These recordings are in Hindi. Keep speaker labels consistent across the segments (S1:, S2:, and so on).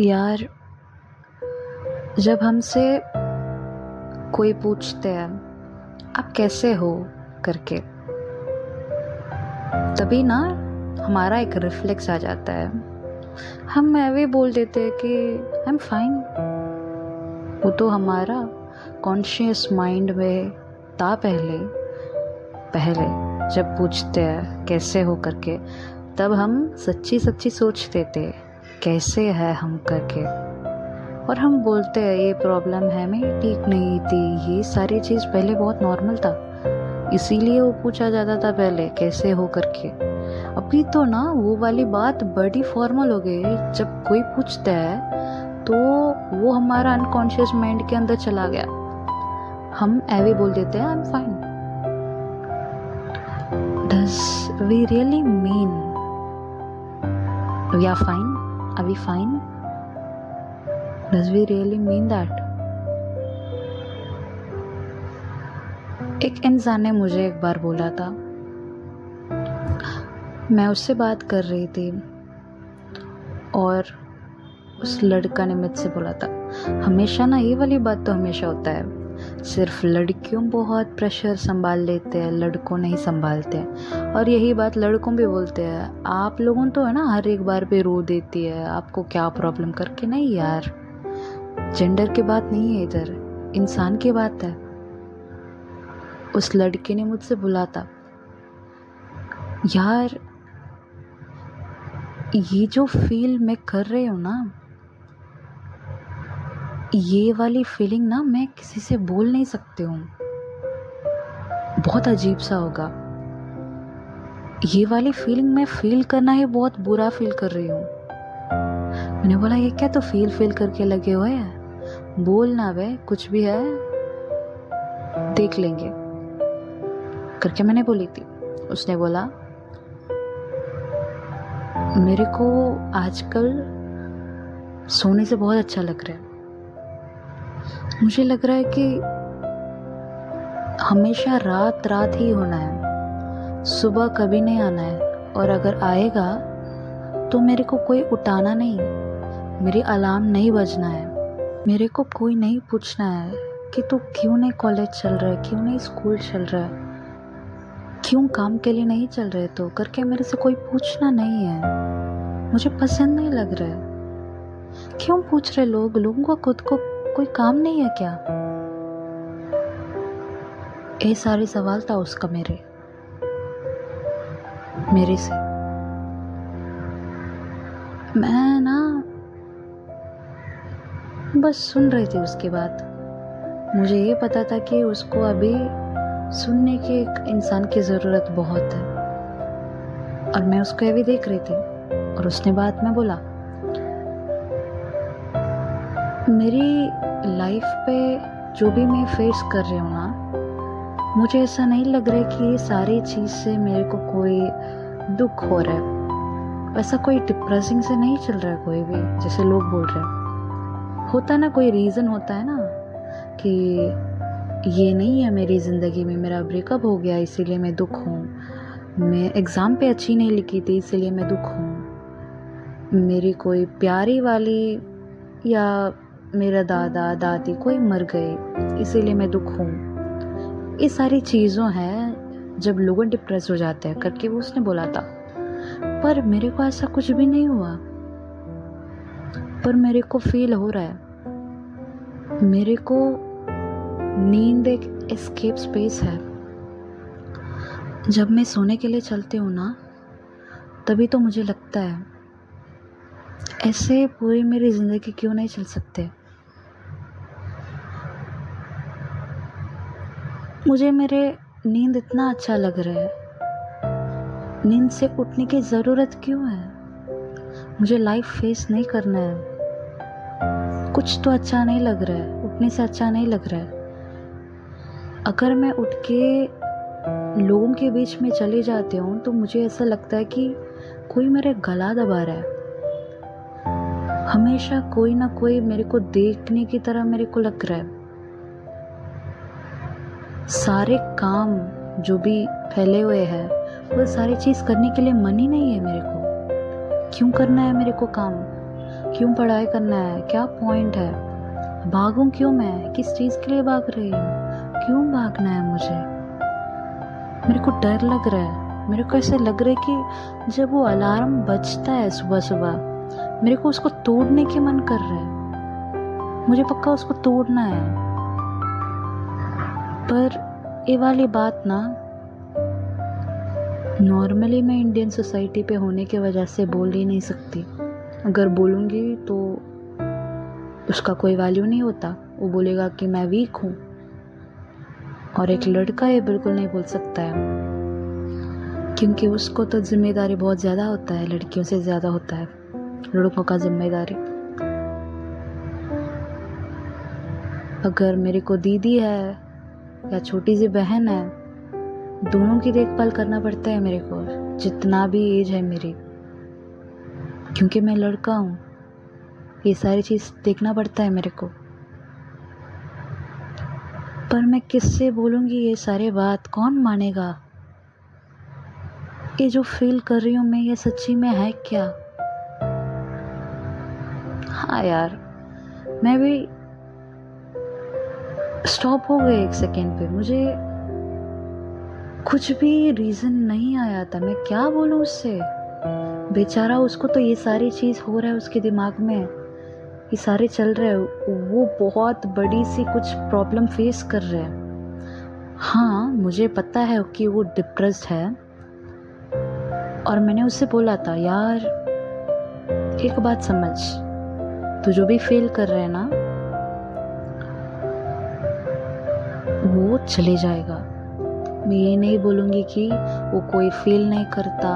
S1: यार, जब हमसे कोई पूछते हैं, आप कैसे हो करके, तभी ना हमारा एक रिफ्लेक्स आ जाता है। हम ऐवे बोल देते हैं कि आई एम फाइन वो तो हमारा कॉन्शियस माइंड में था पहले पहले जब पूछते हैं, कैसे हो? करके, तब हम सच्ची सच्ची सोचते थे कैसे है हम करके? और हम बोलते हैं, ये प्रॉब्लम है, मैं ठीक नहीं थी। ये सारी चीज़ पहले बहुत नॉर्मल था। इसीलिए वो पूछा जाता था पहले, कैसे हो करके? अभी तो ना, वो वाली बात बड़ी फॉर्मल हो गई। जब कोई पूछता है तो वो हमारा अनकॉन्शियस माइंड के अंदर चला गया। हम एवे बोल देते हैं I am fine does we really mean we are fine Are we fine? Does we really mean that? एक इंसान ने मुझे एक बार बोला था मैं उससे बात कर रही थी और उस लड़का ने मुझसे बोला था हमेशा ना ये वाली बात तो हमेशा होता है सिर्फ़ लड़कियों बहुत प्रेशर संभाल लेते हैं, लड़कों नहीं संभालते हैं। और यही बात लड़कों भी बोलते हैं, आप लोगों तो है ना हर एक बार पे रो देती है, आपको क्या प्रॉब्लम करके? नहीं यार जेंडर की बात नहीं है इधर, इंसान की बात है। उस लड़के ने मुझसे बोला था, यार, ये जो फील मैं कर रही हूँ ना ये वाली फीलिंग ना मैं किसी से बोल नहीं सकती हूँ। बहुत अजीब सा होगा। ये वाली फीलिंग मैं फील करना ही बहुत बुरा फील कर रही हूँ। मैंने बोला, ये क्या तो फील फील करके लगे हुए हैं? बोल ना वे कुछ भी है, देख लेंगे। करके मैंने बोली थी। उसने बोला, मेरे को आजकल सोने से बहुत अच्छा लग रहा है। मुझे लग रहा है कि हमेशा रात रात ही होना है। सुबह कभी नहीं आना है। और अगर आएगा तो मेरे को कोई उठाना नहीं। मेरी अलार्म नहीं बजना है। मेरे को कोई नहीं पूछना है कि तू क्यों नहीं कॉलेज चल रहा है, क्यों नहीं स्कूल चल रहा है। क्यों काम के लिए नहीं चल रहे तो? करके मेरे से कोई पूछना नहीं है? मुझे पसंद नहीं लग रहा है। क्यों पूछ रहे लोग? लोगों को खुद को कोई काम नहीं है क्या? ये सारे सवाल था उसका मेरे। मेरे से। मैं ना बस सुन रही थी उसकी बात मुझे ये पता था कि उसको अभी सुनने की एक इंसान की ज़रूरत बहुत है। और मैं उसको अभी देख रही थी। और उसने बाद में बोला मेरी लाइफ पे जो भी मैं फेस कर रही हूँ ना, मुझे ऐसा नहीं लग रहा है कि ये सारी चीज़ से मेरे को कोई दुख हो रहा है। ऐसा कोई डिप्रेसिंग से नहीं चल रहा है कोई भी, जैसे लोग बोल रहे हैं। होता ना, कोई रीज़न होता है ना कि ये नहीं है मेरी ज़िंदगी में, मेरा ब्रेकअप हो गया, इसीलिए मैं दुख हूँ। मैं एग्ज़ाम पे अच्छी नहीं लिखी थी, इसीलिए मैं दुख हूँ। मेरी कोई प्यारी वाली या मेरा दादा, दादी कोई मर गए, इसीलिए मैं दुख हूँ। ये सारी चीज़ों हैं, जब लोग डिप्रेस हो जाते हैं, करके वो उसने बोला था। पर मेरे को ऐसा कुछ भी नहीं हुआ। पर मेरे को फील हो रहा है। मेरे को नींद एक एस्केप स्पेस है। जब मैं सोने के लिए चलती हूँ ना, तभी तो मुझे लगता है, ऐसे पूरी मेरी ज़िंदगी क्यों नहीं चल सकते? मुझे मेरे नींद इतना अच्छा लग रहा है। नींद से उठने की ज़रूरत क्यों है? मुझे लाइफ फेस नहीं करना है। कुछ तो अच्छा नहीं लग रहा है, उठने से अच्छा नहीं लग रहा है। अगर मैं उठ के लोगों के बीच में चले जाती हूँ तो मुझे ऐसा लगता है कि कोई मेरे गला दबा रहा है। हमेशा कोई ना कोई मेरे को देखने की तरह मेरे को लग रहा है। सारे काम जो भी फैले हुए हैं, वो सारी चीज़ करने के लिए मन ही नहीं है मेरे को। क्यों करना है मेरे को काम? क्यों पढ़ाई करना है? क्या पॉइंट है? भागूं क्यों मैं? किस चीज़ के लिए भाग रही हूँ? क्यों भागना है मुझे? मेरे को डर लग रहा है। मेरे को ऐसे लग रहा है कि जब वो अलार्म बजता है सुबह सुबह, मेरे को उसको तोड़ने के मन कर रहा है। मुझे पक्का उसको तोड़ना है। पर ये वाली बात ना नॉर्मली मैं इंडियन सोसाइटी पे होने की वजह से बोल ही नहीं सकती। अगर बोलूँगी तो उसका कोई वैल्यू नहीं होता। वो बोलेगा कि मैं वीक हूँ। और एक लड़का ये बिल्कुल नहीं बोल सकता है। क्योंकि उसको तो ज़िम्मेदारी बहुत ज़्यादा होता है, लड़कियों से ज़्यादा होता है। लड़कों का ज़िम्मेदारी। अगर मेरे को दीदी है या छोटी सी बहन है, दोनों की देखभाल करना पड़ता है मेरे को, जितना भी एज है मेरी। क्योंकि मैं लड़का हूँ, ये सारी चीज़ देखना पड़ता है मेरे को। पर मैं किससे बोलूँगी ये सारे बात? कौन मानेगा? ये जो फील कर रही हूँ मैं, ये सच्ची में है क्या? हाँ यार, मैं भी स्टॉप हो गए एक सेकेंड पे। मुझे कुछ भी रीज़न नहीं आया था। मैं क्या बोलूँ उससे? बेचारा उसको तो ये सारी चीज़ हो रहा है उसके दिमाग में। ये सारे चल रहे हैं। वो बहुत बड़ी सी कुछ प्रॉब्लम फेस कर रहे हैं। हाँ मुझे पता है कि वो डिप्रेस्ड है। और मैंने उससे बोला था, यार, एक बात समझ। तू जो भी फील कर रहे है ना वो चले जाएगा। मैं ये नहीं बोलूँगी कि वो कोई फील नहीं करता,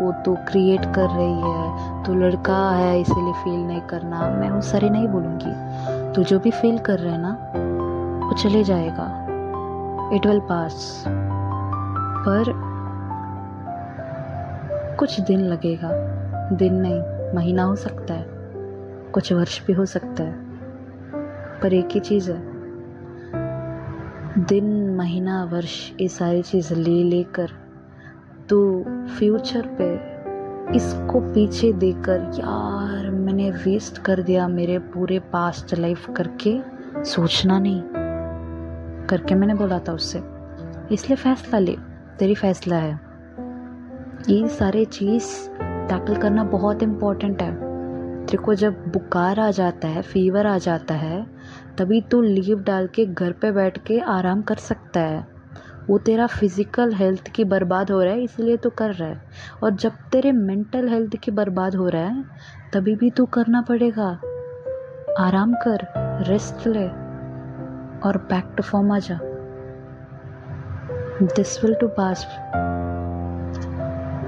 S1: वो तो क्रिएट कर रही है तो लड़का है इसीलिए फील नहीं करना, मैं वो सारी नहीं बोलूँगी। तो जो भी फील कर रहे हैं ना, वो चले जाएगा। इट विल पास पर कुछ दिन लगेगा। दिन नहीं, महीना हो सकता है, कुछ वर्ष भी हो सकता है। पर एक ही चीज़ है। दिन, महीना, वर्ष, ये सारी चीज़ ले लेकर तो फ्यूचर पे इसको पीछे देकर यार मैंने वेस्ट कर दिया मेरे पूरे पास्ट लाइफ करके, सोचना नहीं। करके मैंने बोला था उससे, इसलिए फैसला ले, तेरी फैसला है। ये सारे चीज़ टैकल करना बहुत इम्पोर्टेंट है। तेरे को जब बुखार आ जाता है फीवर आ जाता है, तभी तू लीव डाल के घर पे बैठ के आराम कर सकता है। वो तेरा फ़िज़िकल हेल्थ की बर्बाद हो रहा है, इसलिए तो कर रहा है। और जब तेरे मेंटल हेल्थ की बर्बाद हो रहा है, तभी भी तू करना पड़ेगा। आराम कर रेस्ट ले और बैक टू फॉर्म आ जा। This will to pass